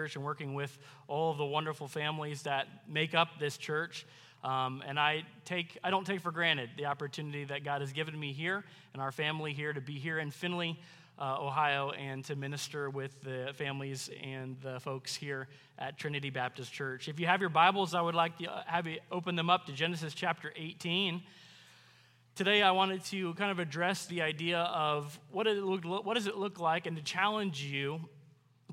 church and working with all of the wonderful families that make up this church. Um, and I take I don't take for granted the opportunity that God has given me here and our family here to be here in Findlay, uh, Ohio, and to minister with the families and the folks here at Trinity Baptist Church. If you have your Bibles, I would like to have you open them up to Genesis chapter 18. Today, I wanted to kind of address the idea of what, it look, what does it look like and to challenge you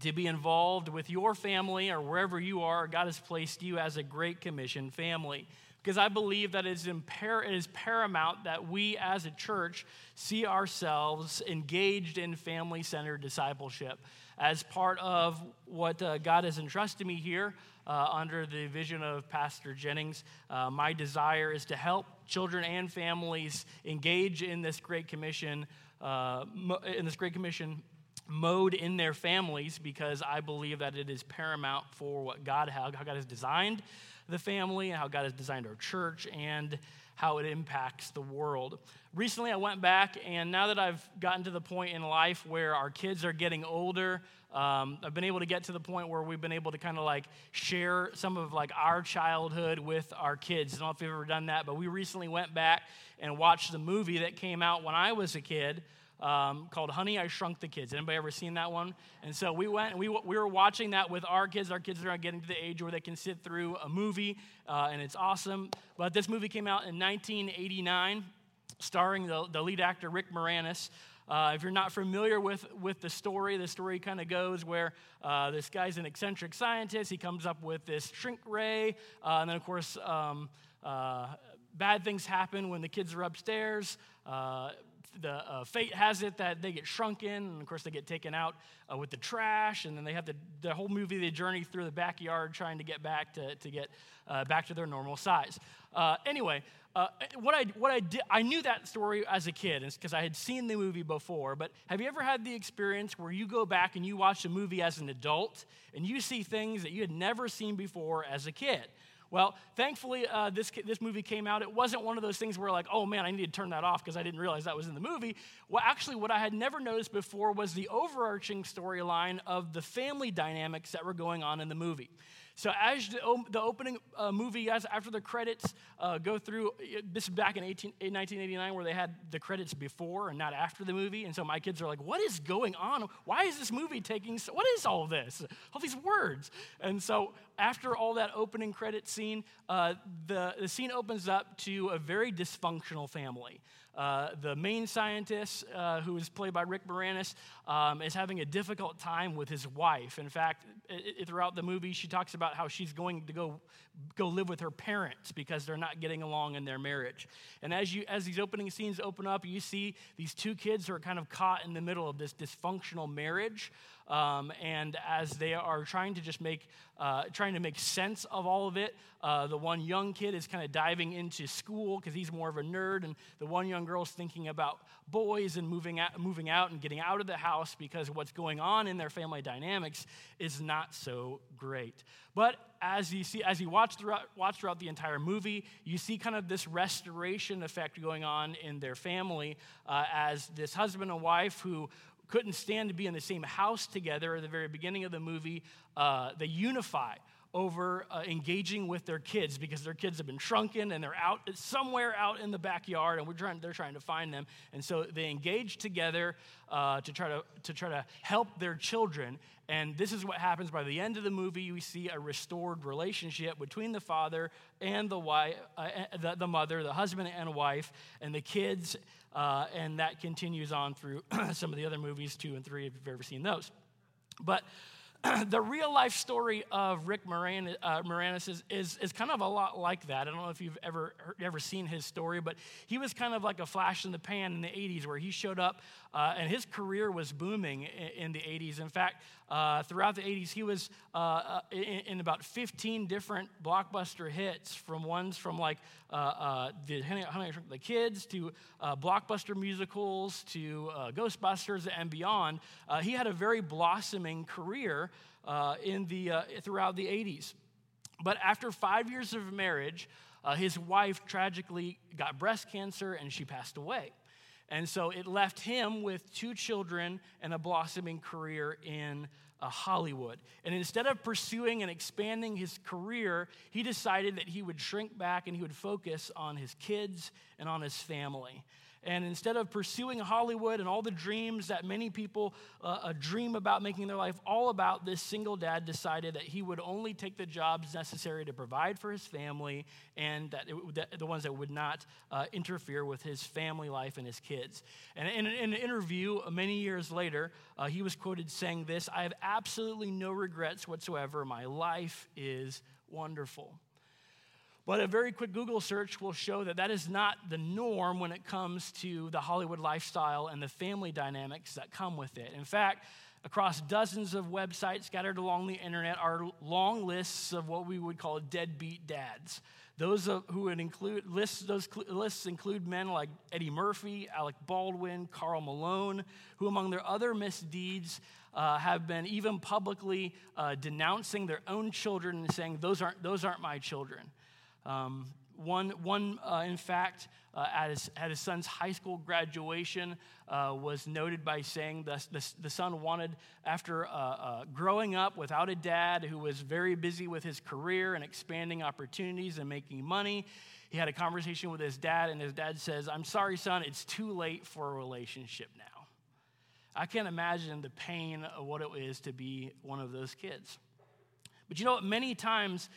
to be involved with your family or wherever you are. God has placed you as a Great Commission family. Because I believe that it is, impar- it is paramount that we as a church see ourselves engaged in family centered discipleship as part of what uh, God has entrusted me here uh, under the vision of Pastor Jennings. Uh, my desire is to help children and families engage in this Great Commission, uh, in this Great Commission mode in their families because I believe that it is paramount for what God, how God has designed the family and how God has designed our church and how it impacts the world. Recently, I went back, and now that I've gotten to the point in life where our kids are getting older, um, I've been able to get to the point where we've been able to kind of like share some of like our childhood with our kids. I don't know if you've ever done that, but we recently went back and watched the movie that came out when I was a kid um, called Honey, I Shrunk the Kids. Anybody ever seen that one? And so we went and we, we were watching that with our kids. Our kids are getting to the age where they can sit through a movie, uh, and it's awesome. But this movie came out in 1989, starring the, the lead actor Rick Moranis. Uh, if you're not familiar with, with the story, the story kind of goes where uh, this guy's an eccentric scientist. He comes up with this shrink ray. Uh, and then, of course, um, uh, bad things happen when the kids are upstairs. The uh, fate has it that they get shrunken, and of course they get taken out uh, with the trash, and then they have the, the whole movie they journey through the backyard trying to get back to, to get uh, back to their normal size. Uh, anyway, uh, what I what I did I knew that story as a kid, because I had seen the movie before. But have you ever had the experience where you go back and you watch a movie as an adult and you see things that you had never seen before as a kid? Well, thankfully, uh, this, this movie came out. It wasn't one of those things where, like, oh man, I need to turn that off because I didn't realize that was in the movie. Well, actually, what I had never noticed before was the overarching storyline of the family dynamics that were going on in the movie. So as the, the opening uh, movie, as after the credits uh, go through, this is back in 18, 1989 where they had the credits before and not after the movie. And so my kids are like, what is going on? Why is this movie taking, so, what is all this? All these words. And so after all that opening credit scene, uh, the, the scene opens up to a very dysfunctional family. Uh, the main scientist, uh, who is played by Rick Moranis, um, is having a difficult time with his wife. In fact, it, it, throughout the movie, she talks about how she's going to go, go live with her parents because they're not getting along in their marriage. And as, you, as these opening scenes open up, you see these two kids who are kind of caught in the middle of this dysfunctional marriage. Um, and as they are trying to just make, uh, trying to make sense of all of it, uh, the one young kid is kind of diving into school because he's more of a nerd, and the one young girl is thinking about boys and moving out, moving out and getting out of the house because what's going on in their family dynamics is not so great. But as you see, as you watch throughout, watch throughout the entire movie, you see kind of this restoration effect going on in their family uh, as this husband and wife who couldn't stand to be in the same house together at the very beginning of the movie, uh, they unify over uh, engaging with their kids because their kids have been shrunken and they're out somewhere out in the backyard and we're trying, they're trying to find them. And so they engage together uh, to, try to, to try to help their children. And this is what happens by the end of the movie. We see a restored relationship between the father and the, wife, uh, the, the mother, the husband and wife, and the kids. Uh, and that continues on through some of the other movies, two and three, if you've ever seen those. But the real life story of Rick Moran, uh, Moranis is, is, is, kind of a lot like that. I don't know if you've ever, ever seen his story, but he was kind of like a flash in the pan in the 80s where he showed up uh, and his career was booming in, in the 80s. In fact, uh, throughout the 80s, he was uh, uh, in, in, about 15 different blockbuster hits from ones from like uh, the the Kids to blockbuster musicals to Ghostbusters and beyond. he had a very blossoming career in the, throughout the 80s. But after five years of marriage, uh, his wife tragically got breast cancer and she passed away. And so it left him with two children and a blossoming career in uh, Hollywood. And instead of pursuing and expanding his career, he decided that he would shrink back and he would focus on his kids and on his family. And instead of pursuing Hollywood and all the dreams that many people uh, uh, dream about making their life all about, this single dad decided that he would only take the jobs necessary to provide for his family and that, it, that the ones that would not uh, interfere with his family life and his kids. And in, in an interview many years later, uh, he was quoted saying this I have absolutely no regrets whatsoever. My life is wonderful. But a very quick Google search will show that that is not the norm when it comes to the Hollywood lifestyle and the family dynamics that come with it. In fact, across dozens of websites scattered along the internet are long lists of what we would call deadbeat dads. Those who would include lists, those lists include men like Eddie Murphy, Alec Baldwin, Karl Malone, who, among their other misdeeds, uh, have been even publicly uh, denouncing their own children and saying, "Those aren't those aren't my children." Um, one, one uh, in fact, uh, at, his, at his son's high school graduation, uh, was noted by saying the, the, the son wanted, after uh, uh, growing up without a dad who was very busy with his career and expanding opportunities and making money, he had a conversation with his dad, and his dad says, I'm sorry, son, it's too late for a relationship now. I can't imagine the pain of what it is to be one of those kids. But you know what? Many times,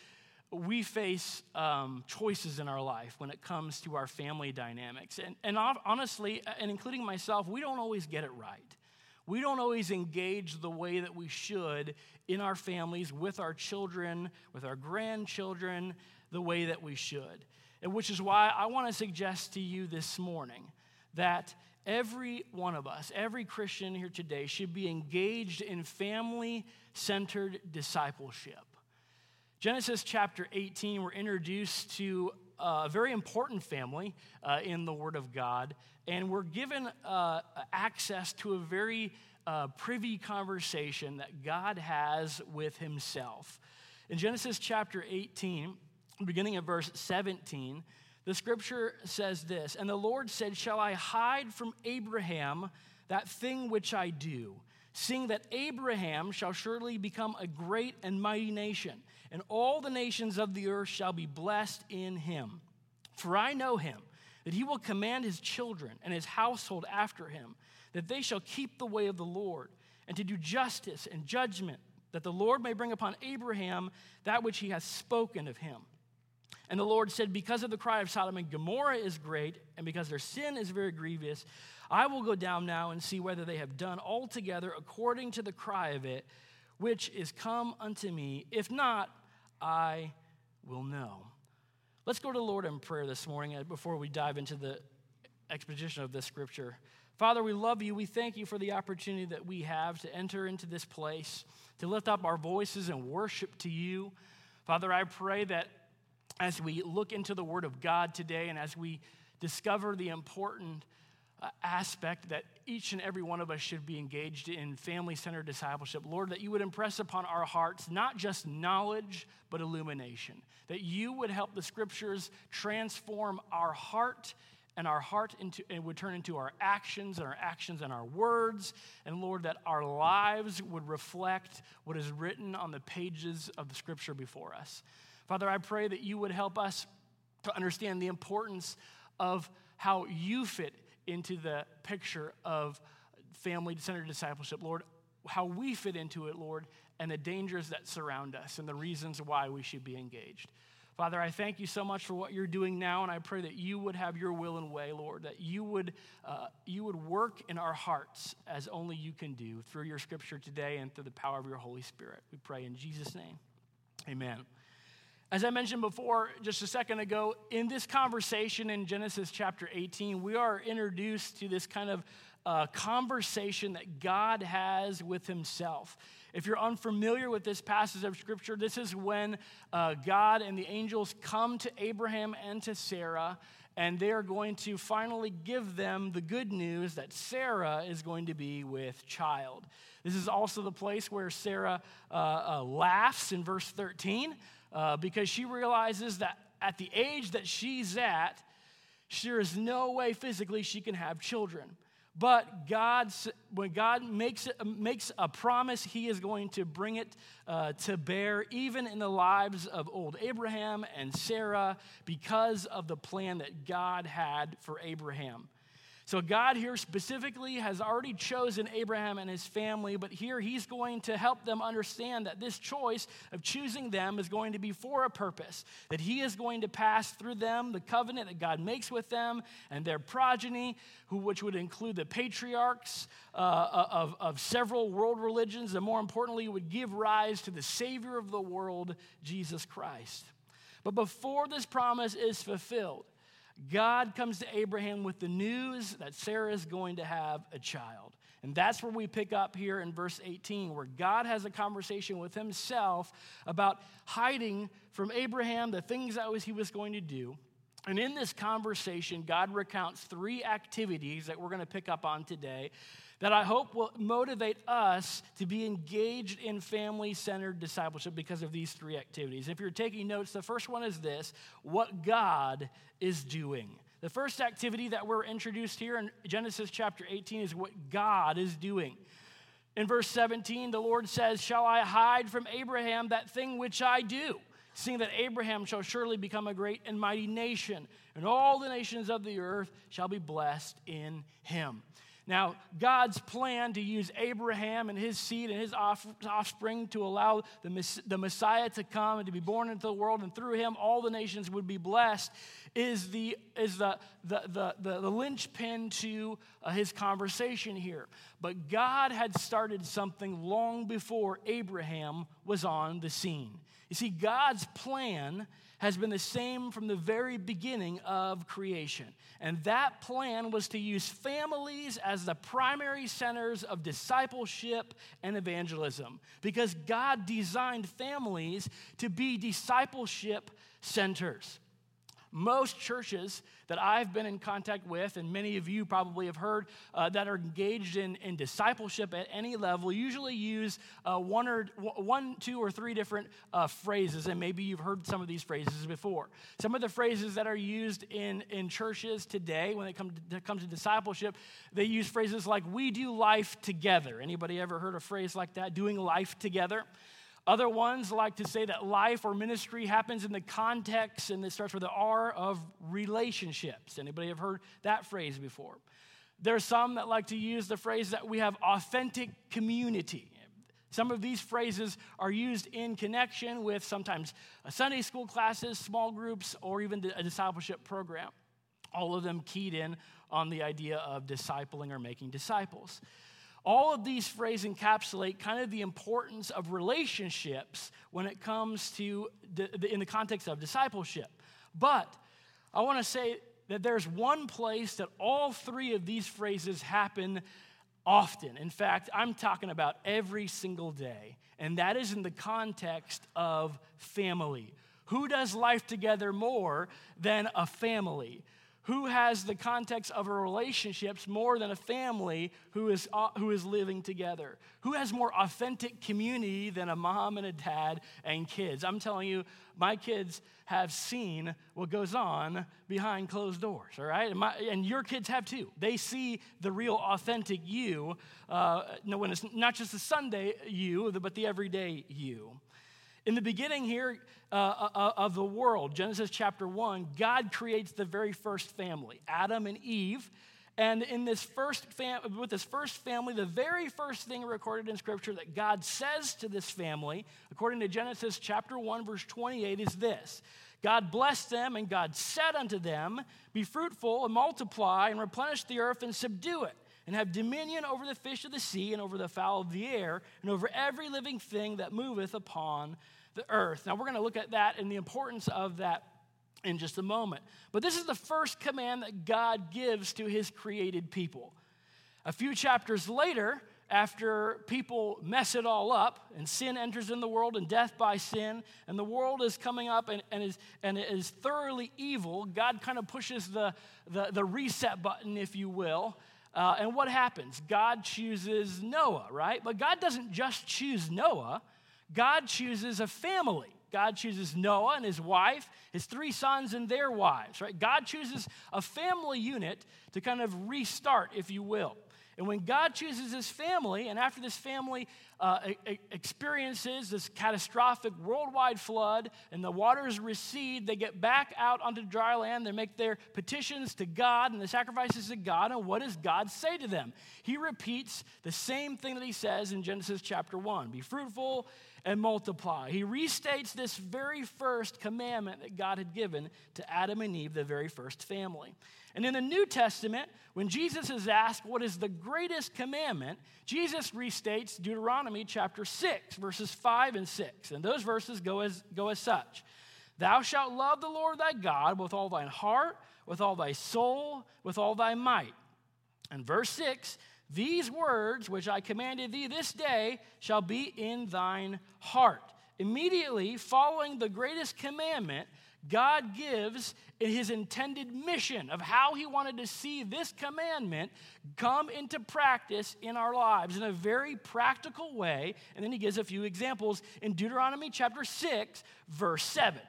we face um, choices in our life when it comes to our family dynamics. And, and honestly, and including myself, we don't always get it right. We don't always engage the way that we should in our families, with our children, with our grandchildren, the way that we should. And which is why I want to suggest to you this morning that every one of us, every Christian here today, should be engaged in family centered discipleship. Genesis chapter 18, we're introduced to a very important family uh, in the Word of God, and we're given uh, access to a very uh, privy conversation that God has with Himself. In Genesis chapter 18, beginning at verse 17, the scripture says this And the Lord said, Shall I hide from Abraham that thing which I do? seeing that Abraham shall surely become a great and mighty nation, and all the nations of the earth shall be blessed in him. For I know him, that he will command his children and his household after him, that they shall keep the way of the Lord, and to do justice and judgment, that the Lord may bring upon Abraham that which he has spoken of him. And the Lord said, Because of the cry of Sodom and Gomorrah is great, and because their sin is very grievous, I will go down now and see whether they have done altogether according to the cry of it, which is come unto me. If not, I will know. Let's go to the Lord in prayer this morning uh, before we dive into the exposition of this scripture. Father, we love you. We thank you for the opportunity that we have to enter into this place, to lift up our voices and worship to you. Father, I pray that as we look into the Word of God today and as we discover the important aspect that each and every one of us should be engaged in family centered discipleship. Lord, that you would impress upon our hearts not just knowledge, but illumination. That you would help the scriptures transform our heart and our heart into, it would turn into our actions and our actions and our words. And Lord, that our lives would reflect what is written on the pages of the scripture before us. Father, I pray that you would help us to understand the importance of how you fit into the picture of family centered discipleship, Lord, how we fit into it, Lord, and the dangers that surround us and the reasons why we should be engaged. Father, I thank you so much for what you're doing now, and I pray that you would have your will and way, Lord, that you would, uh, you would work in our hearts as only you can do through your scripture today and through the power of your Holy Spirit. We pray in Jesus' name. Amen. As I mentioned before, just a second ago, in this conversation in Genesis chapter 18, we are introduced to this kind of uh, conversation that God has with himself. If you're unfamiliar with this passage of scripture, this is when uh, God and the angels come to Abraham and to Sarah, and they are going to finally give them the good news that Sarah is going to be with child. This is also the place where Sarah uh, uh laughs in verse 13 uh, because she realizes that at the age that she's at, there is no way physically she can have children. But God, when God makes, makes a promise, He is going to bring it uh, to bear, even in the lives of old Abraham and Sarah, because of the plan that God had for Abraham. So, God here specifically has already chosen Abraham and his family, but here he's going to help them understand that this choice of choosing them is going to be for a purpose, that he is going to pass through them the covenant that God makes with them and their progeny, who, which would include the patriarchs uh, of, of several world religions, and more importantly, would give rise to the Savior of the world, Jesus Christ. But before this promise is fulfilled, God comes to Abraham with the news that Sarah is going to have a child. And that's where we pick up here in verse 18, where God has a conversation with himself about hiding from Abraham the things that was, he was going to do. And in this conversation, God recounts three activities that we're going to pick up on today that I hope will motivate us to be engaged in family centered discipleship because of these three activities. If you're taking notes, the first one is this what God is doing. The first activity that we're introduced here in Genesis chapter 18 is what God is doing. In verse 17, the Lord says, Shall I hide from Abraham that thing which I do? Seeing that Abraham shall surely become a great and mighty nation, and all the nations of the earth shall be blessed in him. Now, God's plan to use Abraham and his seed and his offspring to allow the Messiah to come and to be born into the world, and through him all the nations would be blessed, is the, is the, the, the, the, the linchpin to uh, his conversation here. But God had started something long before Abraham was on the scene. You see, God's plan has been the same from the very beginning of creation. And that plan was to use families as the primary centers of discipleship and evangelism because God designed families to be discipleship centers. Most churches that I've been in contact with, and many of you probably have heard uh, that are engaged in, in discipleship at any level, usually use uh, one or one, two, or three different uh, phrases, and maybe you've heard some of these phrases before. Some of the phrases that are used in, in churches today, when it comes to, comes to discipleship, they use phrases like "we do life together." Anybody ever heard a phrase like that? Doing life together. Other ones like to say that life or ministry happens in the context, and it starts with the R of relationships. Anybody have heard that phrase before? There's some that like to use the phrase that we have authentic community. Some of these phrases are used in connection with sometimes Sunday school classes, small groups, or even a discipleship program. All of them keyed in on the idea of discipling or making disciples. All of these phrases encapsulate kind of the importance of relationships when it comes to, in the context of discipleship. But I want to say that there's one place that all three of these phrases happen often. In fact, I'm talking about every single day, and that is in the context of family. Who does life together more than a family? Who has the context of a relationships more than a family who is, uh, who is living together? Who has more authentic community than a mom and a dad and kids? I'm telling you, my kids have seen what goes on behind closed doors, all right? And, my, and your kids have too. They see the real authentic you, uh, when it's not just the Sunday you, but the everyday you. In the beginning here uh, uh, uh, of the world, Genesis chapter 1, God creates the very first family, Adam and Eve. And in this first fam- with this first family, the very first thing recorded in Scripture that God says to this family, according to Genesis chapter 1, verse 28, is this God blessed them, and God said unto them, Be fruitful and multiply, and replenish the earth and subdue it and have dominion over the fish of the sea and over the fowl of the air and over every living thing that moveth upon the earth. Now, we're going to look at that and the importance of that in just a moment. But this is the first command that God gives to his created people. A few chapters later, after people mess it all up and sin enters in the world and death by sin and the world is coming up and, and, is, and is thoroughly evil god kind of pushes the, the, the reset button if you will uh, and what happens? God chooses Noah, right? But God doesn't just choose Noah, God chooses a family. God chooses Noah and his wife, his three sons and their wives, right? God chooses a family unit to kind of restart, if you will. And when God chooses his family, and after this family uh, experiences this catastrophic worldwide flood and the waters recede, they get back out onto dry land. They make their petitions to God and the sacrifices to God. And what does God say to them? He repeats the same thing that he says in Genesis chapter 1 Be fruitful and multiply. He restates this very first commandment that God had given to Adam and Eve, the very first family. And in the New Testament, when Jesus is asked what is the greatest commandment, Jesus restates Deuteronomy chapter 6, verses 5 and 6. And those verses go as, go as such Thou shalt love the Lord thy God with all thine heart, with all thy soul, with all thy might. And verse 6 These words which I commanded thee this day shall be in thine heart. Immediately following the greatest commandment, God gives in his intended mission of how he wanted to see this commandment come into practice in our lives in a very practical way. And then he gives a few examples in Deuteronomy chapter 6, verse 7.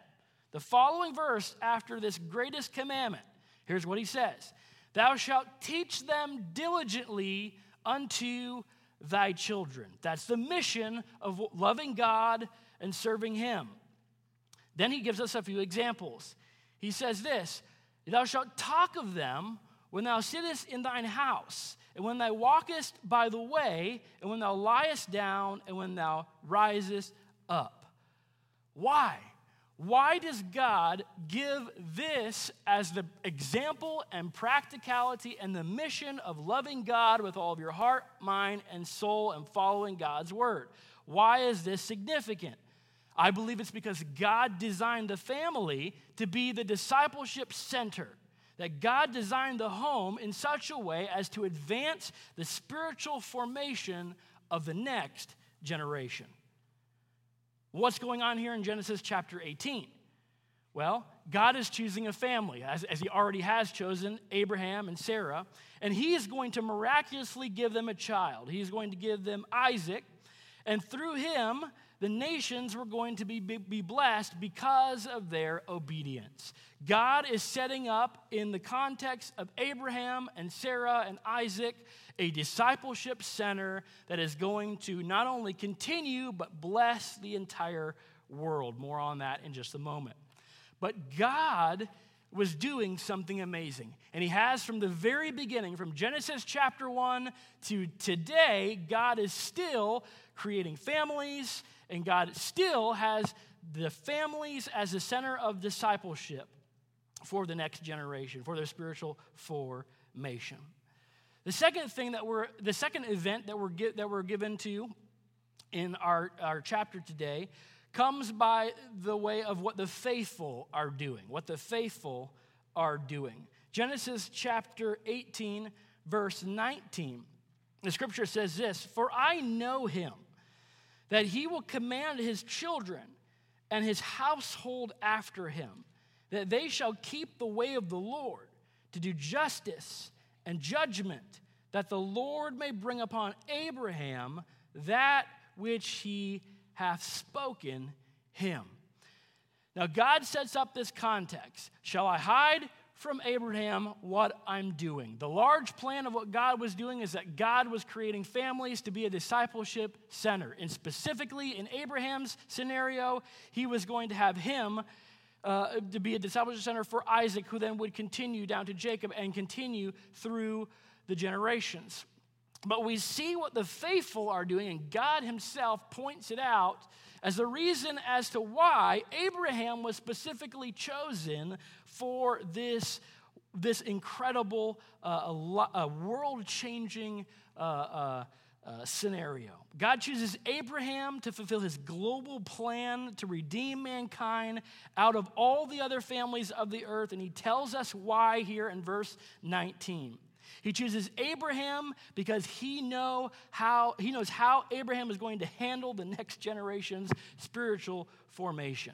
The following verse after this greatest commandment, here's what he says Thou shalt teach them diligently unto thy children. That's the mission of loving God and serving him. Then he gives us a few examples. He says this Thou shalt talk of them when thou sittest in thine house, and when thou walkest by the way, and when thou liest down, and when thou risest up. Why? Why does God give this as the example and practicality and the mission of loving God with all of your heart, mind, and soul and following God's word? Why is this significant? I believe it's because God designed the family to be the discipleship center. That God designed the home in such a way as to advance the spiritual formation of the next generation. What's going on here in Genesis chapter 18? Well, God is choosing a family, as, as, He already has chosen Abraham and Sarah, and He is going to miraculously give them a child. He's going to give them Isaac, and through him, the nations were going to be, be, blessed because of their obedience. God is setting up, in the context of Abraham and Sarah and Isaac, a discipleship center that is going to not only continue, but bless the entire world. More on that in just a moment. But God was doing something amazing. And he has from the very beginning, from Genesis chapter 1 to today, God is still creating families and God still has the families as the center of discipleship for the next generation, for their spiritual formation. The second thing that we're, the second event that we're, that we're given to in our, our chapter today comes by the way of what the faithful are doing, what the faithful are doing. Genesis chapter 18, verse 19. The scripture says this For I know him that he will command his children and his household after him, that they shall keep the way of the Lord to do justice and judgment, that the Lord may bring upon Abraham that which he hath spoken him. Now, God sets up this context. Shall I hide from Abraham what I'm doing. The large plan of what God was doing is that God was creating families to be a discipleship center. And specifically in Abraham's scenario, he was going to have him uh, to be a discipleship center for Isaac, who then would continue down to Jacob and continue through the generations. But we see what the faithful are doing, and God Himself points it out as the reason as to why Abraham was specifically chosen for this, this incredible, uh, world changing uh, uh, uh, scenario. God chooses Abraham to fulfill his global plan to redeem mankind out of all the other families of the earth, and he tells us why here in verse 19. He chooses Abraham because he know how he knows how Abraham is going to handle the next generation's spiritual formation.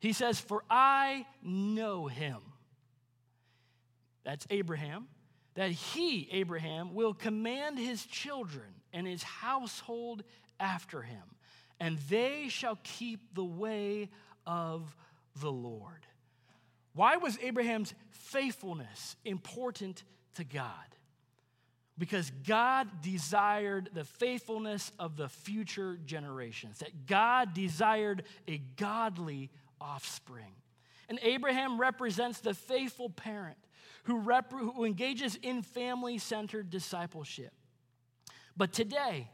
He says, "For I know him." That's Abraham. That he, Abraham, will command his children and his household after him, and they shall keep the way of the Lord. Why was Abraham's faithfulness important to God. because God desired the faithfulness of the future generations, that God desired a godly offspring. And Abraham represents the faithful parent who, rep- who engages in family centered discipleship. But today,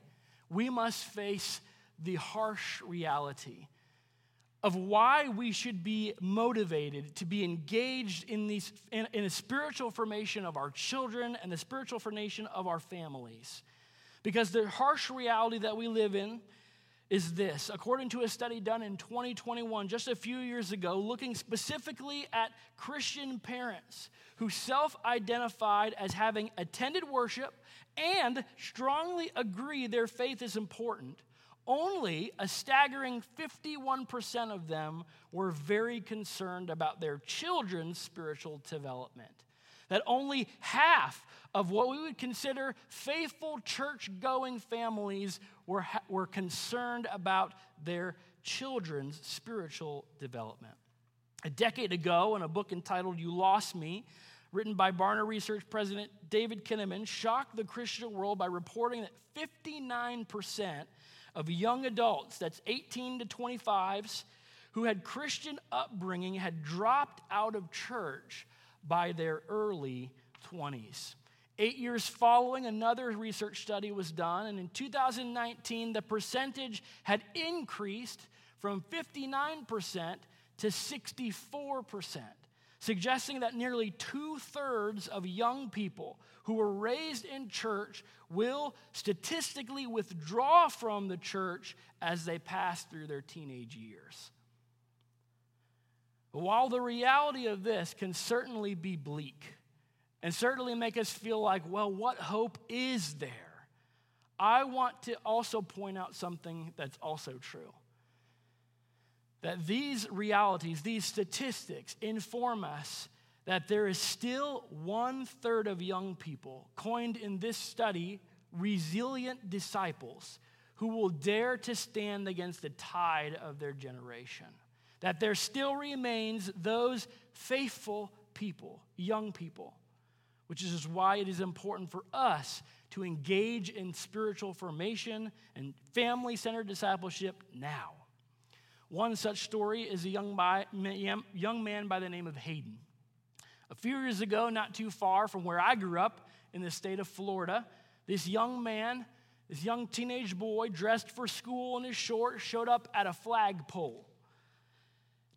we must face the harsh reality of why we should be motivated to be engaged in, these, in, in a spiritual formation of our children and the spiritual formation of our families. Because the harsh reality that we live in is this according to a study done in 2021, just a few years ago, looking specifically at Christian parents who self identified as having attended worship and strongly agree their faith is important only a staggering 51% of them were very concerned about their children's spiritual development. That only half of what we would consider faithful church going families were, were concerned about their children's spiritual development. A decade ago, in a book entitled You Lost Me, written by Barna Research President David Kinnaman, shocked the Christian world by reporting that 59% of young adults, that's 18 to 25s, who had Christian upbringing had dropped out of church by their early 20s. Eight years following, another research study was done, and in 2019, the percentage had increased from 59% to 64% suggesting that nearly two thirds of young people who were raised in church will statistically withdraw from the church as they pass through their teenage years. While the reality of this can certainly be bleak and certainly make us feel like, well, what hope is there? I want to also point out something that's also true that these realities, these statistics inform us that there is still one third of young people, coined in this study, resilient disciples, who will dare to stand against the tide of their generation. That there still remains those faithful people, young people, which is why it is important for us to engage in spiritual formation and family centered discipleship now. One such story is a young, by, young man by the name of Hayden. A few years ago, not too far from where I grew up in the state of Florida, this young man, this young teenage boy dressed for school in his shorts, showed up at a flagpole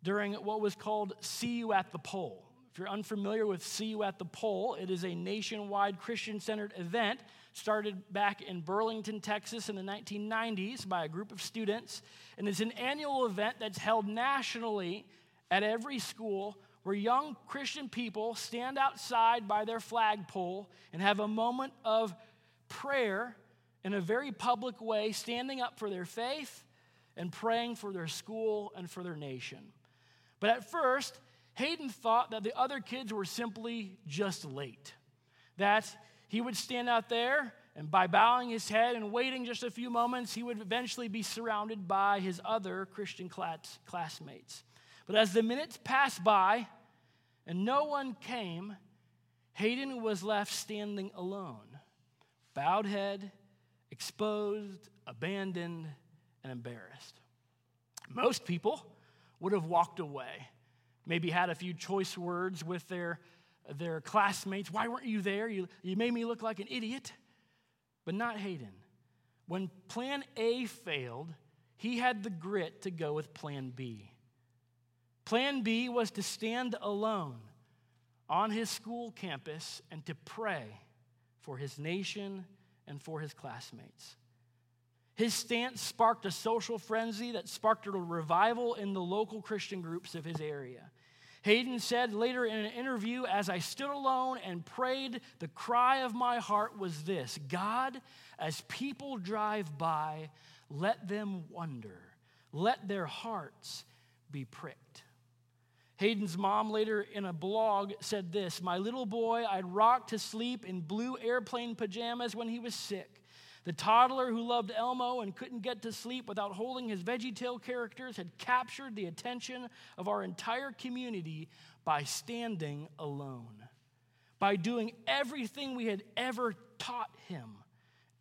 during what was called See You at the Pole. If you're unfamiliar with See You at the Pole, it is a nationwide Christian centered event started back in Burleson, Texas in the 1990s by a group of students. And it's an annual event that's held nationally at every school where young Christian people stand outside by their flagpole and have a moment of prayer in a very public way, standing up for their faith and praying for their school and for their nation. But at first, Hayden thought that the other kids were simply just late, that he would stand out there, and by bowing his head and waiting just a few moments, he would eventually be surrounded by his other Christian class- classmates. But as the minutes passed by and no one came, Hayden was left standing alone, bowed head, exposed, abandoned, and embarrassed. Most people would have walked away, maybe had a few choice words with their their classmates, Why weren't you there? You, you made me look like an idiot. But not Hayden. When plan A failed, he had the grit to go with plan B. Plan B was to stand alone on his school campus and to pray for his nation and for his classmates. His stance sparked a social frenzy that sparked a revival in the local Christian groups of his area. Hayden said later in an interview, as I stood alone and prayed, the cry of my heart was this God, as people drive by, let them wonder, let their hearts be pricked. Hayden's mom later in a blog said this My little boy, I'd rock to sleep in blue airplane pajamas when he was sick. The toddler who loved Elmo and couldn't get to sleep without holding his VeggieTale characters had captured the attention of our entire community by standing alone, by doing everything we had ever taught him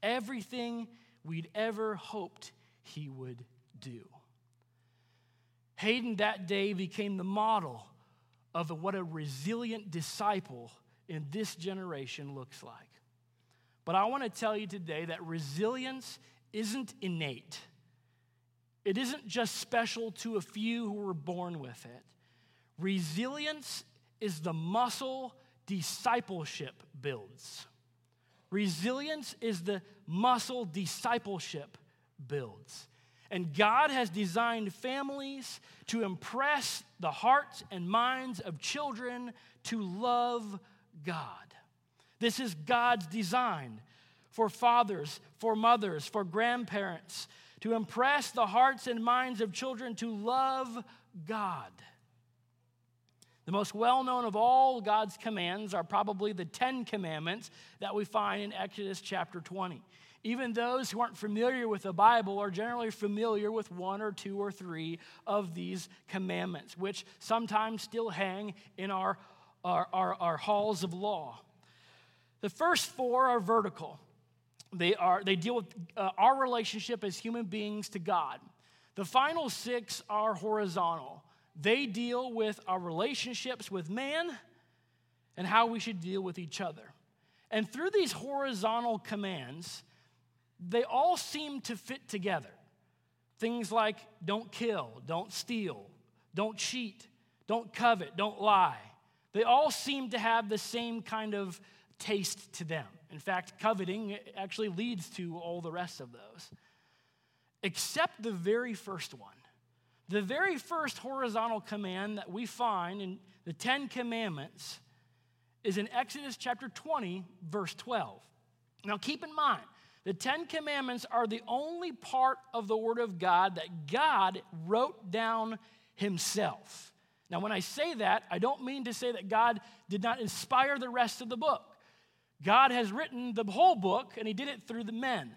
everything we'd ever hoped he would do. Hayden that day became the model of what a resilient disciple in this generation looks like. But I want to tell you today that resilience isn't innate. It isn't just special to a few who were born with it. Resilience is the muscle discipleship builds. Resilience is the muscle discipleship builds. And God has designed families to impress the hearts and minds of children to love God. This is God's design for fathers, for mothers, for grandparents, to impress the hearts and minds of children to love God. The most well known of all God's commands are probably the Ten Commandments that we find in Exodus chapter 20. Even those who aren't familiar with the Bible are generally familiar with one or two or three of these commandments, which sometimes still hang in our, our, our, our halls of law. The first four are vertical. They, are, they deal with uh, our relationship as human beings to God. The final six are horizontal. They deal with our relationships with man and how we should deal with each other. And through these horizontal commands, they all seem to fit together. Things like don't kill, don't steal, don't cheat, don't covet, don't lie. They all seem to have the same kind of taste to them. In fact, coveting actually leads to all the rest of those, except the very first one. The very first horizontal command that we find in the Ten Commandments is in Exodus chapter 20, verse 12. Now, keep in mind, the Ten Commandments are the only part of the Word of God that God wrote down Himself. Now, when I say that, I don't mean to say that God did not inspire the rest of the book. God has written the whole book, and He did it through the men.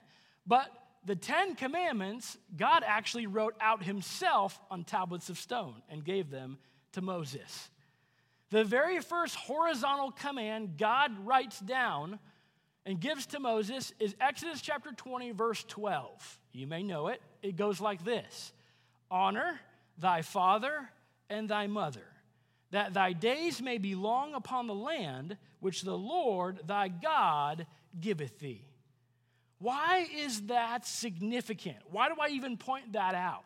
But the Ten Commandments, God actually wrote out Himself on tablets of stone and gave them to Moses. The very first horizontal command God writes down and gives to Moses is Exodus chapter 20, verse 12. You may know it. It goes like this Honor thy father and thy mother, that thy days may be long upon the land which the Lord thy God giveth thee. Why is that significant? Why do I even point that out?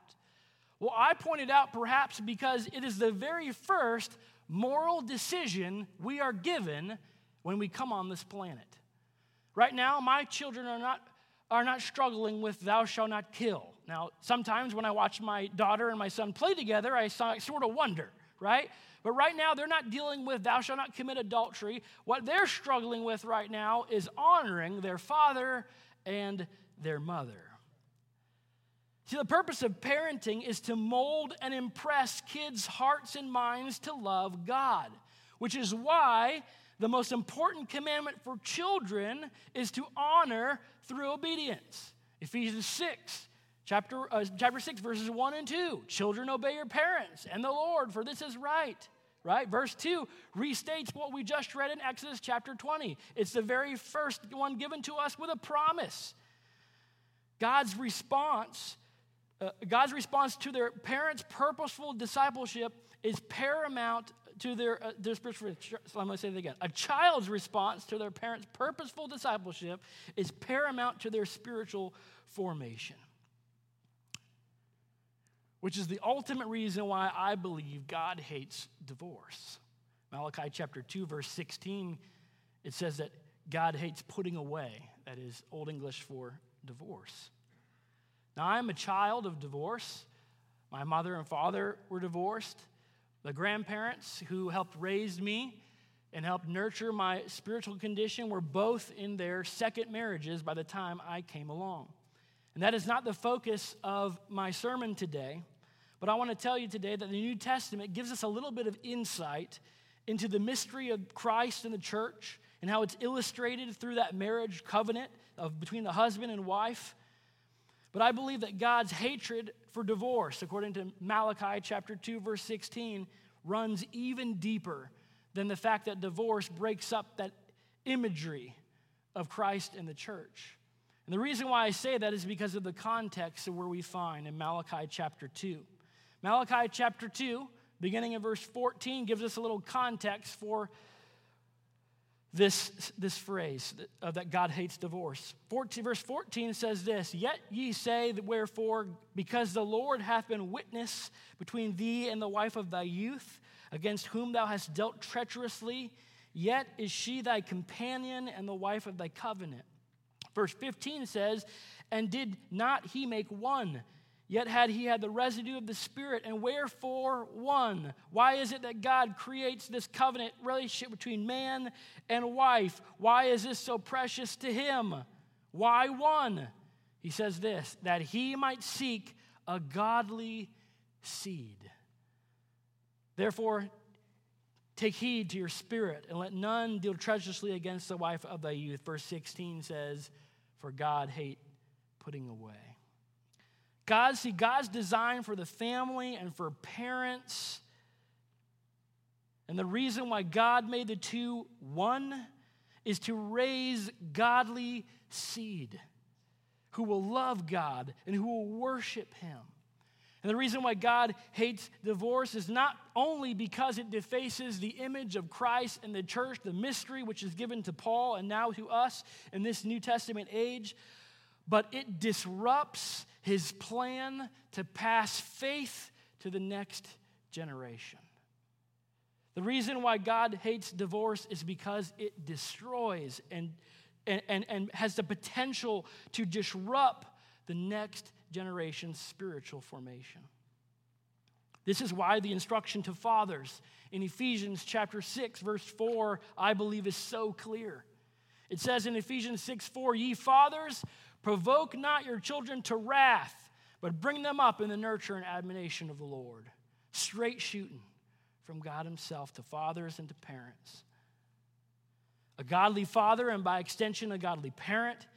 Well, I point it out perhaps because it is the very first moral decision we are given when we come on this planet. Right now, my children are not, are not struggling with thou shalt not kill. Now, sometimes when I watch my daughter and my son play together, I sort of wonder, right? But right now, they're not dealing with thou shalt not commit adultery. What they're struggling with right now is honoring their father and their mother. See, the purpose of parenting is to mold and impress kids' hearts and minds to love God, which is why the most important commandment for children is to honor through obedience. Ephesians 6, chapter, uh, chapter 6, verses 1 and 2. Children, obey your parents and the Lord, for this is right. Right? Verse 2 restates what we just read in Exodus chapter 20. It's the very first one given to us with a promise. God's response, uh, God's response to their parents' purposeful discipleship is paramount to their, uh, their spiritual, so I'm going to say it again. A child's response to their parents' purposeful discipleship is paramount to their spiritual formation. Which is the ultimate reason why I believe God hates divorce. Malachi chapter 2, verse 16, it says that God hates putting away. That is Old English for divorce. Now, I'm a child of divorce. My mother and father were divorced. The grandparents who helped raise me and helped nurture my spiritual condition were both in their second marriages by the time I came along. And that is not the focus of my sermon today, but I want to tell you today that the New Testament gives us a little bit of insight into the mystery of Christ and the church and how it's illustrated through that marriage covenant of between the husband and wife. But I believe that God's hatred for divorce, according to Malachi chapter 2, verse 16, runs even deeper than the fact that divorce breaks up that imagery of Christ and the church. And the reason why I say that is because of the context of where we find in Malachi chapter 2. Malachi chapter 2, beginning in verse 14, gives us a little context for this, this phrase uh, that God hates divorce. 14, verse 14 says this Yet ye say, that Wherefore, because the Lord hath been witness between thee and the wife of thy youth, against whom thou hast dealt treacherously, yet is she thy companion and the wife of thy covenant. Verse 15 says, And did not he make one? Yet had he had the residue of the Spirit, and wherefore one? Why is it that God creates this covenant relationship between man and wife? Why is this so precious to him? Why one? He says this that he might seek a godly seed. Therefore, take heed to your spirit, and let none deal treacherously against the wife of thy youth. Verse 16 says, For God hate putting away. God, see, God's design for the family and for parents. And the reason why God made the two one is to raise godly seed who will love God and who will worship Him. And the reason why God hates divorce is not only because it defaces the image of Christ and the church, the mystery which is given to Paul and now to us in this New Testament age, but it disrupts his plan to pass faith to the next generation. The reason why God hates divorce is because it destroys and, and, and, and has the potential to disrupt the next generation's spiritual formation. This is why the instruction to fathers in Ephesians chapter 6, verse 4, I believe is so clear. It says in Ephesians 6 4, ye fathers, Provoke not your children to wrath, but bring them up in the nurture and admonition of the Lord. Straight shooting from God Himself to fathers and to parents. A godly father, and by extension, a godly parent,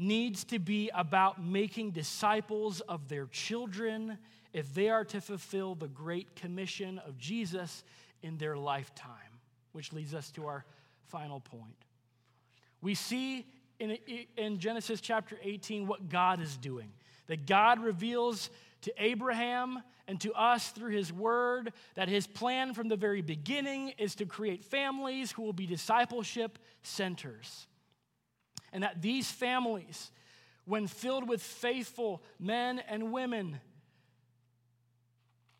needs to be about making disciples of their children if they are to fulfill the great commission of Jesus in their lifetime, which leads us to our final point. We see in, in Genesis chapter 18 what God is doing. That God reveals to Abraham and to us through his word that his plan from the very beginning is to create families who will be discipleship centers. And that these families, when filled with faithful men and women,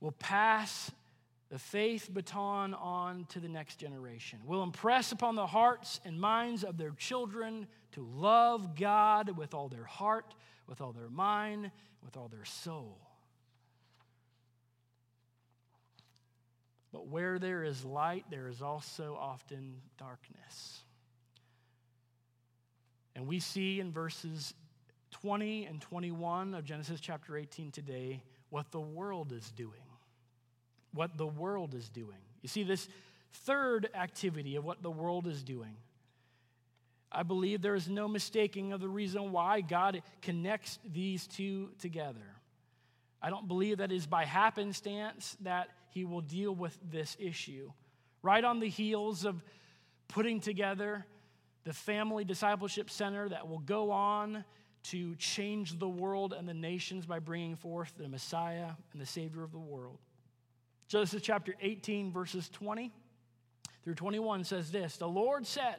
will pass the faith baton on to the next generation, will impress upon the hearts and minds of their children to love God with all their heart, with all their mind, with all their soul. But where there is light, there is also often darkness. And we see in verses 20 and 21 of Genesis chapter 18 today what the world is doing. What the world is doing. You see, this third activity of what the world is doing I believe there is no mistaking of the reason why God connects these two together. I don't believe that is by happenstance that he will deal with this issue. Right on the heels of putting together the family discipleship center that will go on to change the world and the nations by bringing forth the Messiah and the Savior of the world. Genesis chapter 18, verses 20 through 21 says this The Lord said,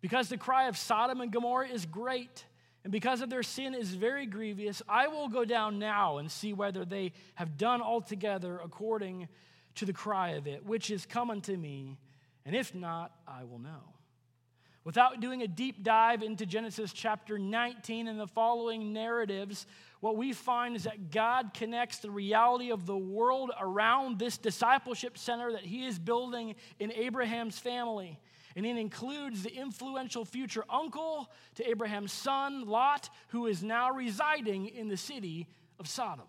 because the cry of Sodom and Gomorrah is great, and because of their sin is very grievous, I will go down now and see whether they have done altogether according to the cry of it, which is come unto me, and if not, I will know. Without doing a deep dive into Genesis chapter 19 and the following narratives, what we find is that God connects the reality of the world around this discipleship center that He is building in Abraham's family and it includes the influential future uncle to Abraham's son, Lot, who is now residing in the city of Sodom.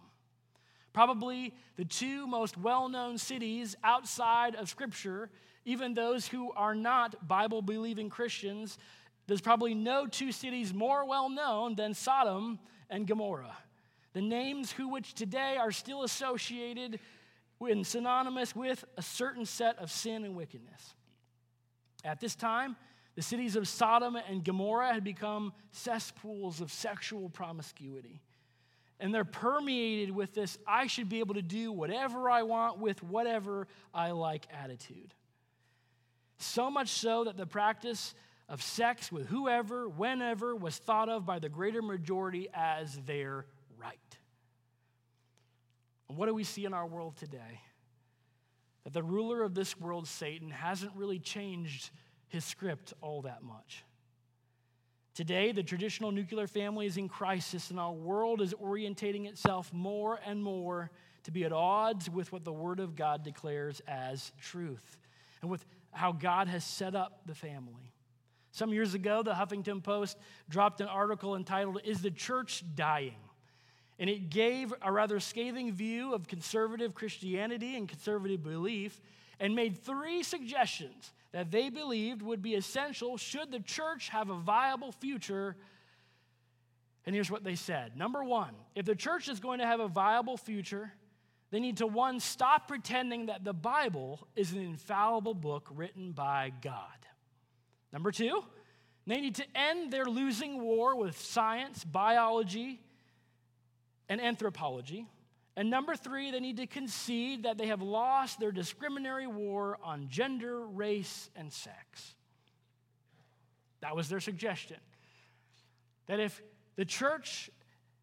Probably the two most well known cities outside of Scripture, even those who are not Bible believing Christians, there's probably no two cities more well known than Sodom and Gomorrah. The names who which today are still associated and synonymous with a certain set of sin and wickedness. At this time, The cities of Sodom and Gomorrah had become cesspools of sexual promiscuity. And they're permeated with this I should be able to do whatever I want with whatever I like attitude. So much so that the practice of sex with whoever, whenever, was thought of by the greater majority as their right. What do we see in our world today? That the ruler of this world, Satan, hasn't really changed his script all that much. Today, the traditional nuclear family is in crisis, and our world is orientating itself more and more to be at odds with what the Word of God declares as truth and with how God has set up the family. Some years ago, the Huffington Post dropped an article entitled, Is the Church Dying? And it gave a rather scathing view of conservative Christianity and conservative belief and made three suggestions that they believed would be essential should the church have a viable future. And here's what they said Number one, if the church is going to have a viable future, they need to, one, stop pretending that the Bible is an infallible book written by God. Number two, they need to end their losing war with science, biology, and anthropology. And number three, they need to concede that they have lost their discriminatory war on gender, race, and sex. That was their suggestion. That if the church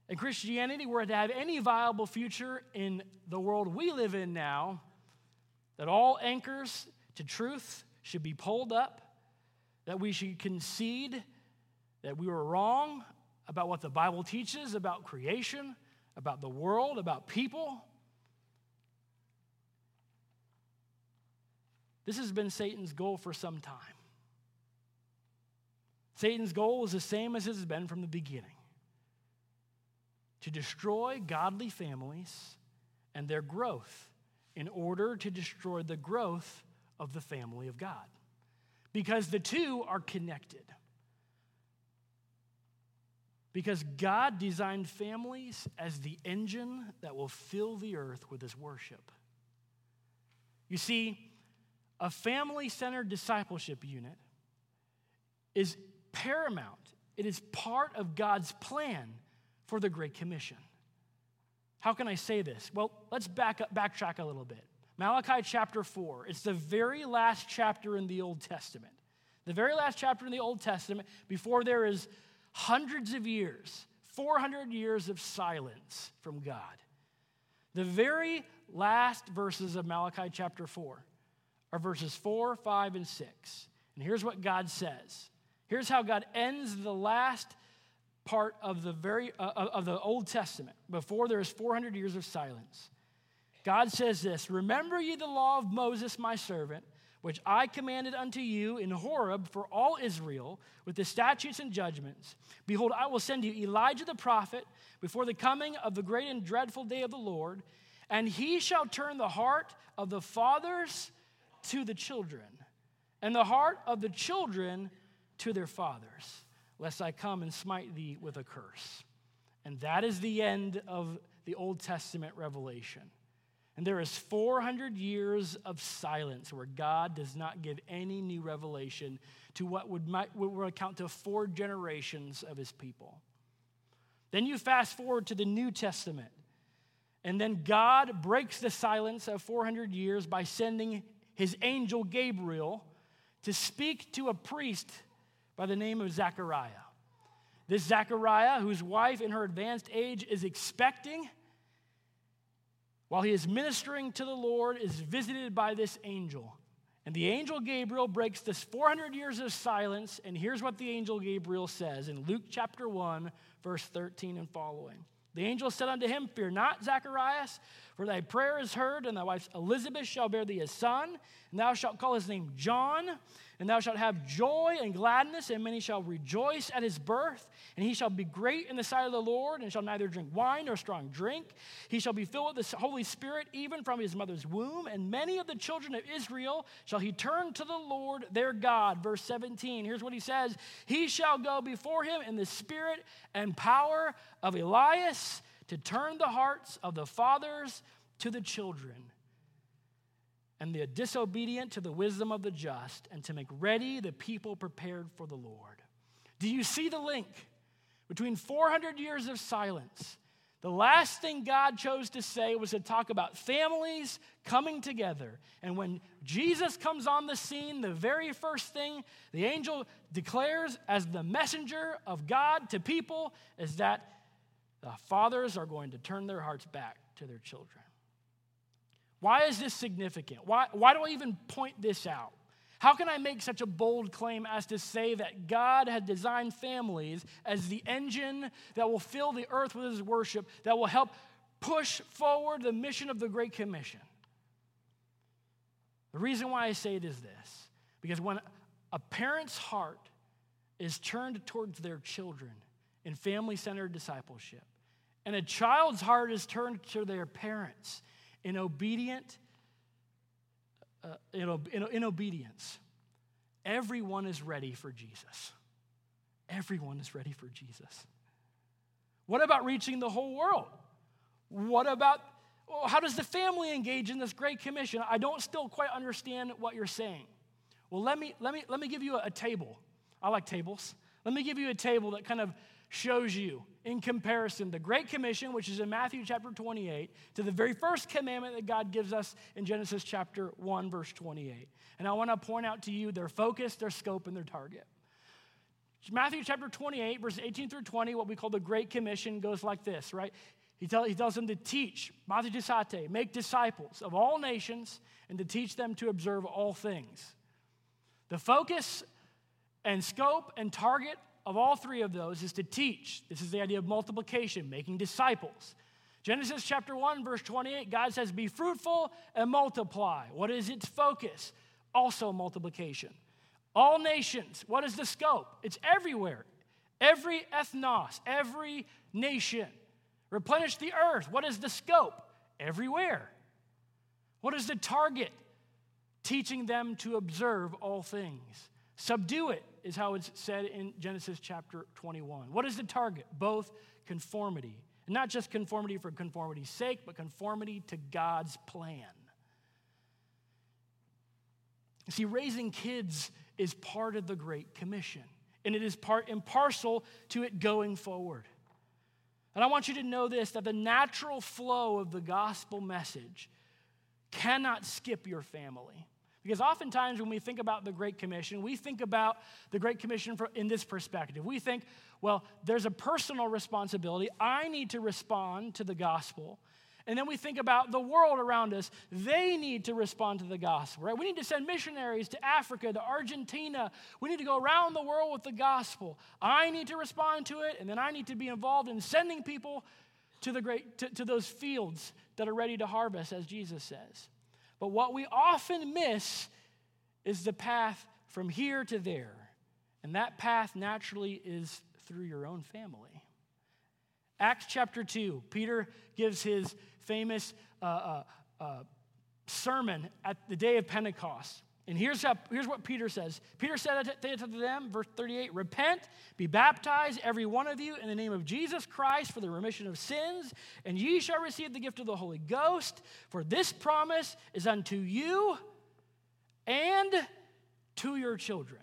and Christianity were to have any viable future in the world we live in now, that all anchors to truth should be pulled up, that we should concede that we were wrong about what the Bible teaches about creation, about the world, about people. This has been Satan's goal for some time. Satan's goal is the same as it has been from the beginning to destroy godly families and their growth in order to destroy the growth of the family of God. Because the two are connected. Because God designed families as the engine that will fill the earth with his worship. You see, a family centered discipleship unit is paramount, it is part of God's plan for the Great Commission. How can I say this? Well, let's back up, backtrack a little bit. Malachi chapter 4, it's the very last chapter in the Old Testament. The very last chapter in the Old Testament before there is hundreds of years, 400 years of silence from God. The very last verses of Malachi chapter 4 are verses 4, 5, and 6. And here's what God says. Here's how God ends the last part of the very uh, of the Old Testament before there is 400 years of silence. God says this, "Remember ye the law of Moses my servant, which I commanded unto you in Horeb for all Israel with the statutes and judgments. Behold, I will send you Elijah the prophet before the coming of the great and dreadful day of the Lord, and he shall turn the heart of the fathers to the children, and the heart of the children to their fathers." Lest I come and smite thee with a curse. And that is the end of the Old Testament revelation. And there is 400 years of silence where God does not give any new revelation to what would, might, would account to four generations of his people. Then you fast forward to the New Testament. And then God breaks the silence of 400 years by sending his angel Gabriel to speak to a priest by the name of Zechariah. This Zechariah, whose wife in her advanced age is expecting, while he is ministering to the Lord, is visited by this angel. And the angel Gabriel breaks this 400 years of silence. And here's what the angel Gabriel says in Luke chapter 1, verse 13 and following. The angel said unto him, Fear not, Zacharias, for thy prayer is heard, and thy wife Elizabeth shall bear thee a son, and thou shalt call his name John. And thou shalt have joy and gladness, and many shall rejoice at his birth. And he shall be great in the sight of the Lord, and shall neither drink wine nor strong drink. He shall be filled with the Holy Spirit even from his mother's womb. And many of the children of Israel shall he turn to the Lord their God. Verse 17, here's what he says He shall go before him in the spirit and power of Elias to turn the hearts of the fathers to the children and the disobedient to the wisdom of the just, and to make ready the people prepared for the Lord. Do you see the link between 400 years of silence? The last thing God chose to say was to talk about families coming together. And when Jesus comes on the scene, the very first thing the angel declares as the messenger of God to people is that the fathers are going to turn their hearts back to their children. Why is this significant? Why, why do I even point this out? How can I make such a bold claim as to say that God had designed families as the engine that will fill the earth with his worship, that will help push forward the mission of the Great Commission? The reason why I say it is this because when a parent's heart is turned towards their children in family centered discipleship, and a child's heart is turned to their parents in obedient uh, in, in, in obedience everyone is ready for jesus. Everyone is ready for jesus. What about reaching the whole world? What about well, how does the family engage in this great commission? I don't still quite understand what you're saying. Well let me let me let me give you a, a table. I like tables. Let me give you a table that kind of shows you in comparison the Great Commission, which is in Matthew chapter 28, to the very first commandment that God gives us in Genesis chapter 1, verse 28. And I want to point out to you their focus, their scope, and their target. Matthew chapter 28, verses 18 through 20, what we call the Great Commission, goes like this, right? He, tell, he tells them to teach, Matthew make disciples of all nations and to teach them to observe all things. The focus and scope and target of all three of those is to teach. This is the idea of multiplication, making disciples. Genesis chapter 1, verse 28, God says, Be fruitful and multiply. What is its focus? Also multiplication. All nations, what is the scope? It's everywhere. Every ethnos, every nation. Replenish the earth. What is the scope? Everywhere. What is the target? Teaching them to observe all things. Subdue it is how it's said in Genesis chapter 21. What is the target? Both conformity. And not just conformity for conformity's sake, but conformity to God's plan. See, raising kids is part of the Great Commission, and it is part and parcel to it going forward. And I want you to know this that the natural flow of the gospel message cannot skip your family. Because oftentimes when we think about the Great Commission, we think about the Great Commission in this perspective. We think, well, there's a personal responsibility. I need to respond to the gospel. And then we think about the world around us. They need to respond to the gospel, right? We need to send missionaries to Africa, to Argentina. We need to go around the world with the gospel. I need to respond to it, and then I need to be involved in sending people to, the great, to, to those fields that are ready to harvest, as Jesus says. But what we often miss is the path from here to there. And that path naturally is through your own family. Acts chapter 2, Peter gives his famous uh, uh, uh, sermon at the day of Pentecost. And here's, how, here's what Peter says Peter said to them, verse 38 Repent, be baptized, every one of you, in the name of Jesus Christ for the remission of sins, and ye shall receive the gift of the Holy Ghost. For this promise is unto you and to your children,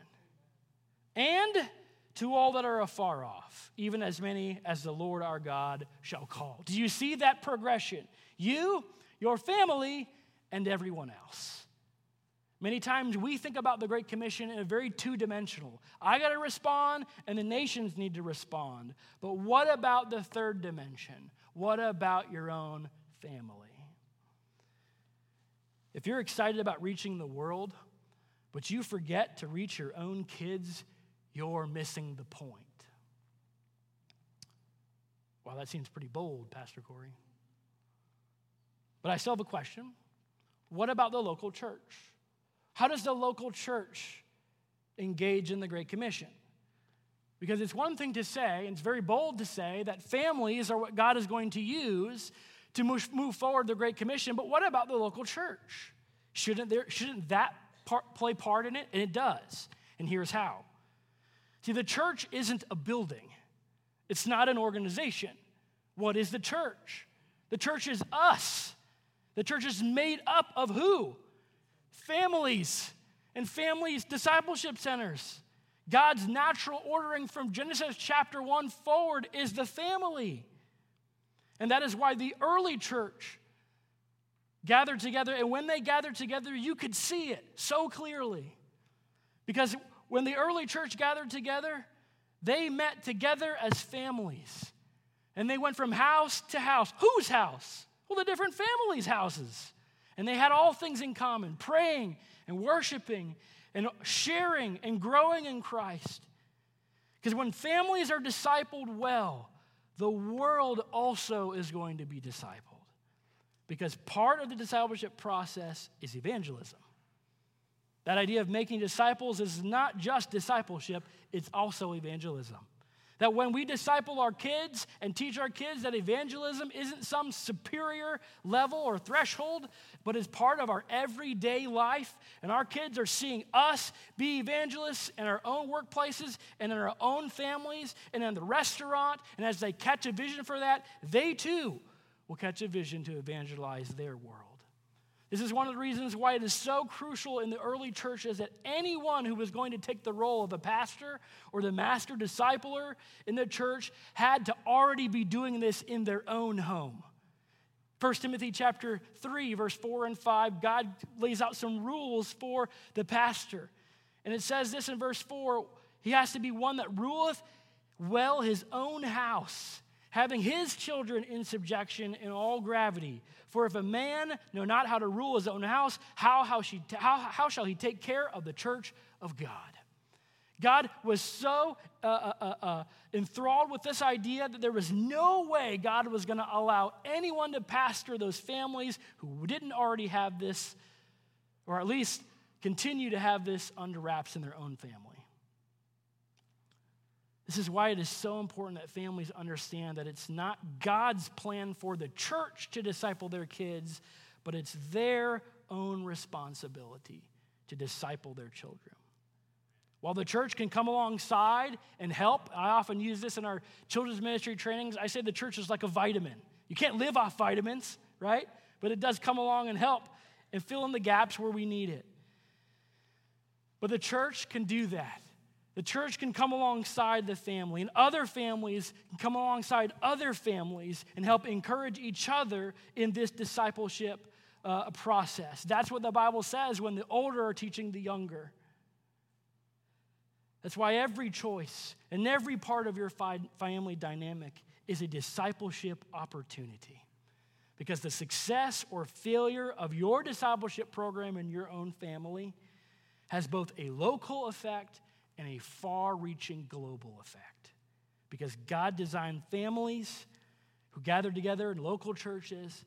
and to all that are afar off, even as many as the Lord our God shall call. Do you see that progression? You, your family, and everyone else. Many times we think about the Great Commission in a very two dimensional. I got to respond, and the nations need to respond. But what about the third dimension? What about your own family? If you're excited about reaching the world, but you forget to reach your own kids, you're missing the point. Well, that seems pretty bold, Pastor Corey. But I still have a question. What about the local church? How does the local church engage in the Great Commission? Because it's one thing to say, and it's very bold to say, that families are what God is going to use to move forward the Great Commission, but what about the local church? Shouldn't, there, shouldn't that part play part in it? And it does. And here's how. See, the church isn't a building, it's not an organization. What is the church? The church is us. The church is made up of who? Families and families discipleship centers. God's natural ordering from Genesis chapter 1 forward is the family. And that is why the early church gathered together. And when they gathered together, you could see it so clearly. Because when the early church gathered together, they met together as families. And they went from house to house. Whose house? Well, the different families' houses. And they had all things in common praying and worshiping and sharing and growing in Christ. Because when families are discipled well, the world also is going to be discipled. Because part of the discipleship process is evangelism. That idea of making disciples is not just discipleship, it's also evangelism. That when we disciple our kids and teach our kids that evangelism isn't some superior level or threshold, but is part of our everyday life, and our kids are seeing us be evangelists in our own workplaces and in our own families and in the restaurant, and as they catch a vision for that, they too will catch a vision to evangelize their world. This is one of the reasons why it is so crucial in the early churches that anyone who was going to take the role of a pastor or the master discipler in the church had to already be doing this in their own home. 1 Timothy chapter 3 verse 4 and 5 God lays out some rules for the pastor. And it says this in verse 4, he has to be one that ruleth well his own house having his children in subjection in all gravity. For if a man know not how to rule his own house, how, how, she, how, how shall he take care of the church of God? God was so uh, uh, uh, uh enthralled with this idea that there was no way God was going to allow anyone to pastor those families who didn't already have this, or at least continue to have this under wraps in their own family. This is why it is so important that families understand that it's not God's plan for the church to disciple their kids, but it's their own responsibility to disciple their children. While the church can come alongside and help, I often use this in our children's ministry trainings. I say the church is like a vitamin. You can't live off vitamins, right? But it does come along and help and fill in the gaps where we need it. But the church can do that. The church can come alongside the family, and other families can come alongside other families and help encourage each other in this discipleship uh, process. That's what the Bible says when the older are teaching the younger. That's why every choice and every part of your family dynamic is a discipleship opportunity. Because the success or failure of your discipleship program in your own family has both a local effect and a far reaching global effect. Because God designed families who gather together in local churches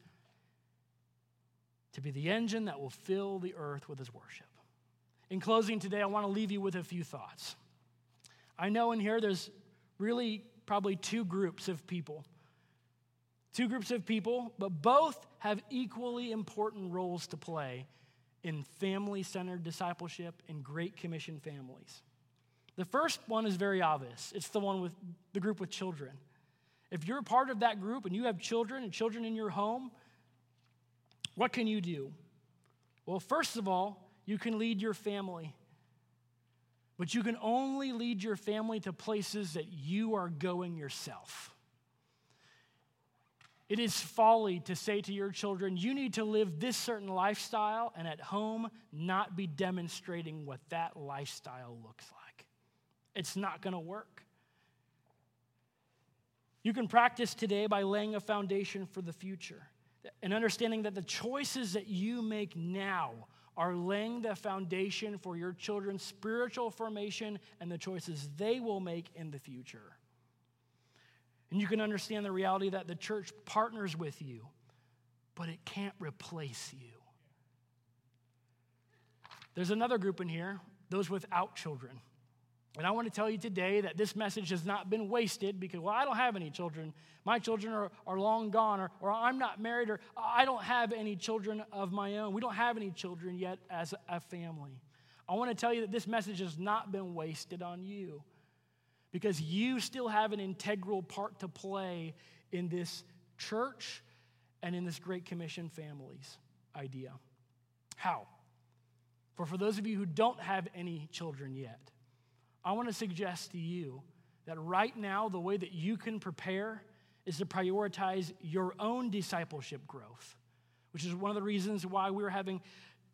to be the engine that will fill the earth with his worship. In closing today, I want to leave you with a few thoughts. I know in here there's really probably two groups of people. Two groups of people, but both have equally important roles to play in family centered discipleship and Great Commission families. The first one is very obvious it's the one with the group with children. If you're a part of that group and you have children and children in your home, what can you do? Well, first of all, you can lead your family. But you can only lead your family to places that you are going yourself. It is folly to say to your children, you need to live this certain lifestyle, and at home not be demonstrating what that lifestyle looks like. It's not going to work. You can practice today by laying a foundation for the future and understanding that the choices that you make now are laying the foundation for your children's spiritual formation and the choices they will make in the future. And you can understand the reality that the church partners with you, but it can't replace you. There's another group in here, those without children. And I want to tell you today that this message has not been wasted because, well, I don't have any children. My children are, are long gone, or, or I'm not married, or I don't have any children of my own. We don't have any children yet as a family. I want to tell you that this message has not been wasted on you because you still have an integral part to play in this church and in this Great Commission families idea. How? For for those of you who don't have any children yet, I want to suggest to you that right now, the way that you can prepare is to prioritize your own discipleship growth, which is one of the reasons why we're having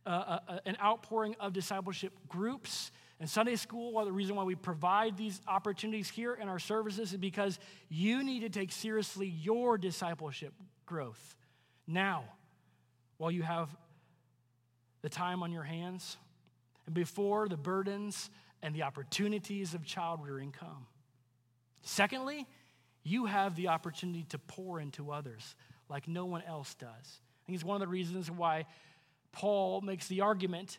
uh, uh, an outpouring of discipleship groups and Sunday school. Well, the reason why we provide these opportunities here in our services is because you need to take seriously your discipleship growth now while you have the time on your hands and before the burdens and the opportunities of child rearing come. Secondly, you have the opportunity to pour into others like no one else does. I think it's one of the reasons why Paul makes the argument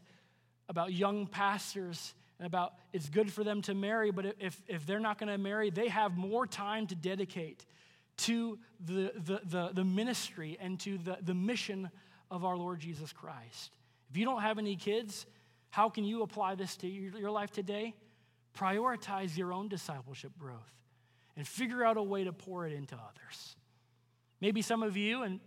about young pastors and about it's good for them to marry, but if, if they're not going to marry, they have more time to dedicate to the, the, the, the, ministry and to the, the mission of our Lord Jesus Christ. If you don't have any kids, how can you apply this to your, life today? Prioritize your own discipleship growth and figure out a way to pour it into others. Maybe some of you, and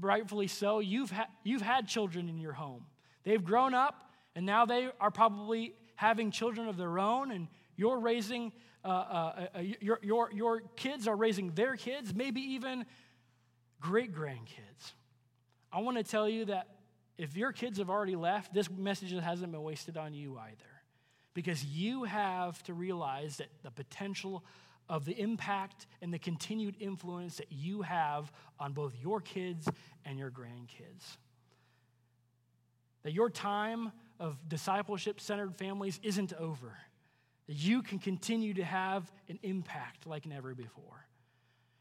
rightfully so, you've, ha- you've had children in your home. They've grown up, and now they are probably having children of their own, and you're raising, uh, uh, uh, your, your, your kids are raising their kids, maybe even great grandkids. I want to tell you that if your kids have already left, this message hasn't been wasted on you either. Because you have to realize that the potential of the impact and the continued influence that you have on both your kids and your grandkids. That your time of discipleship centered families isn't over. That you can continue to have an impact like never before.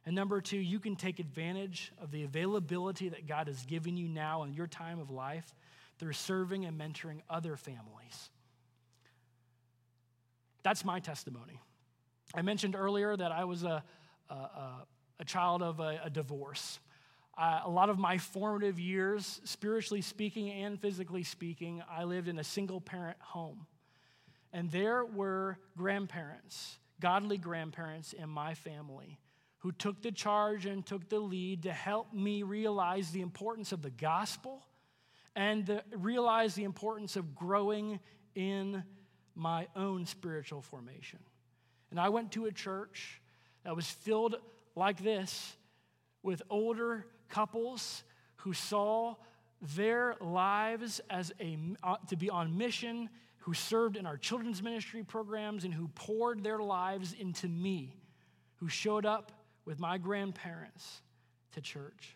And number two, you can take advantage of the availability that God has given you now in your time of life through serving and mentoring other families. That's my testimony. I mentioned earlier that I was a, a, a child of a, a divorce. Uh, a lot of my formative years, spiritually speaking and physically speaking, I lived in a single parent home. And there were grandparents, godly grandparents in my family, who took the charge and took the lead to help me realize the importance of the gospel and the, realize the importance of growing in my own spiritual formation. And I went to a church that was filled like this with older couples who saw their lives as a, uh, to be on mission, who served in our children's ministry programs, and who poured their lives into me, who showed up with my grandparents to church.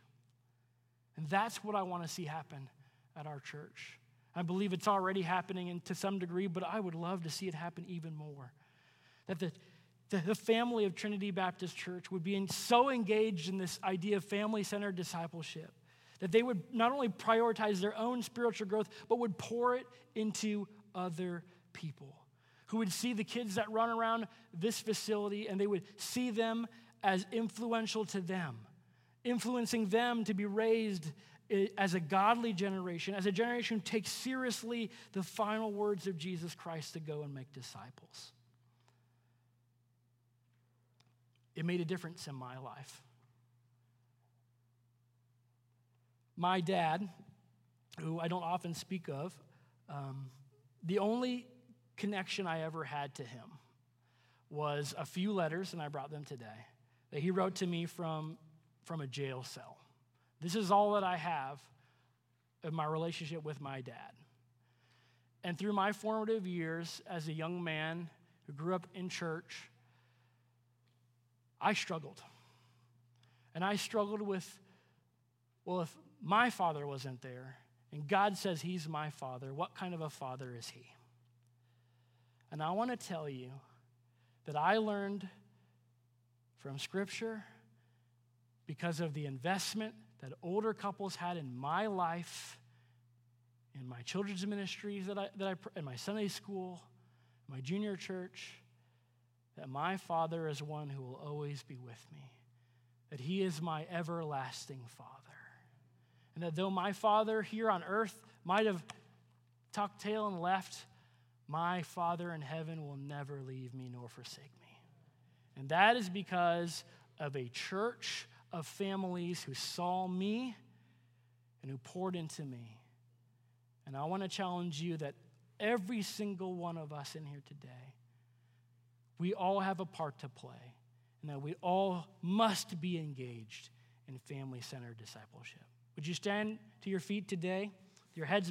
And that's what I want to see happen at our church. I believe it's already happening to some degree, but I would love to see it happen even more. That the, the family of Trinity Baptist Church would be so engaged in this idea of family centered discipleship that they would not only prioritize their own spiritual growth, but would pour it into other people who would see the kids that run around this facility and they would see them as influential to them, influencing them to be raised as a godly generation, as a generation who takes seriously the final words of Jesus Christ to go and make disciples. it made a difference in my life. My dad, who I don't often speak of, um, the only connection I ever had to him was a few letters, and I brought them today, that he wrote to me from, from a jail cell. This is all that I have of my relationship with my dad. And through my formative years as a young man who grew up in church, I struggled. And I struggled with, well, if my father wasn't there, and God says he's my father, what kind of a father is he? And I want to tell you that I learned from Scripture because of the investment that older couples had in my life, in my children's ministries that I, that I in my Sunday school, my junior church, that my Father is one who will always be with me, that He is my everlasting Father. And that though my Father here on earth might have tucked tail and left, my Father in heaven will never leave me nor forsake me. And that is because of a church of families who saw me and who poured into me. And I want to challenge you that every single one of us in here today, we all have a part to play, and that we all must be engaged in family centered discipleship. Would you stand to your feet today? Your heads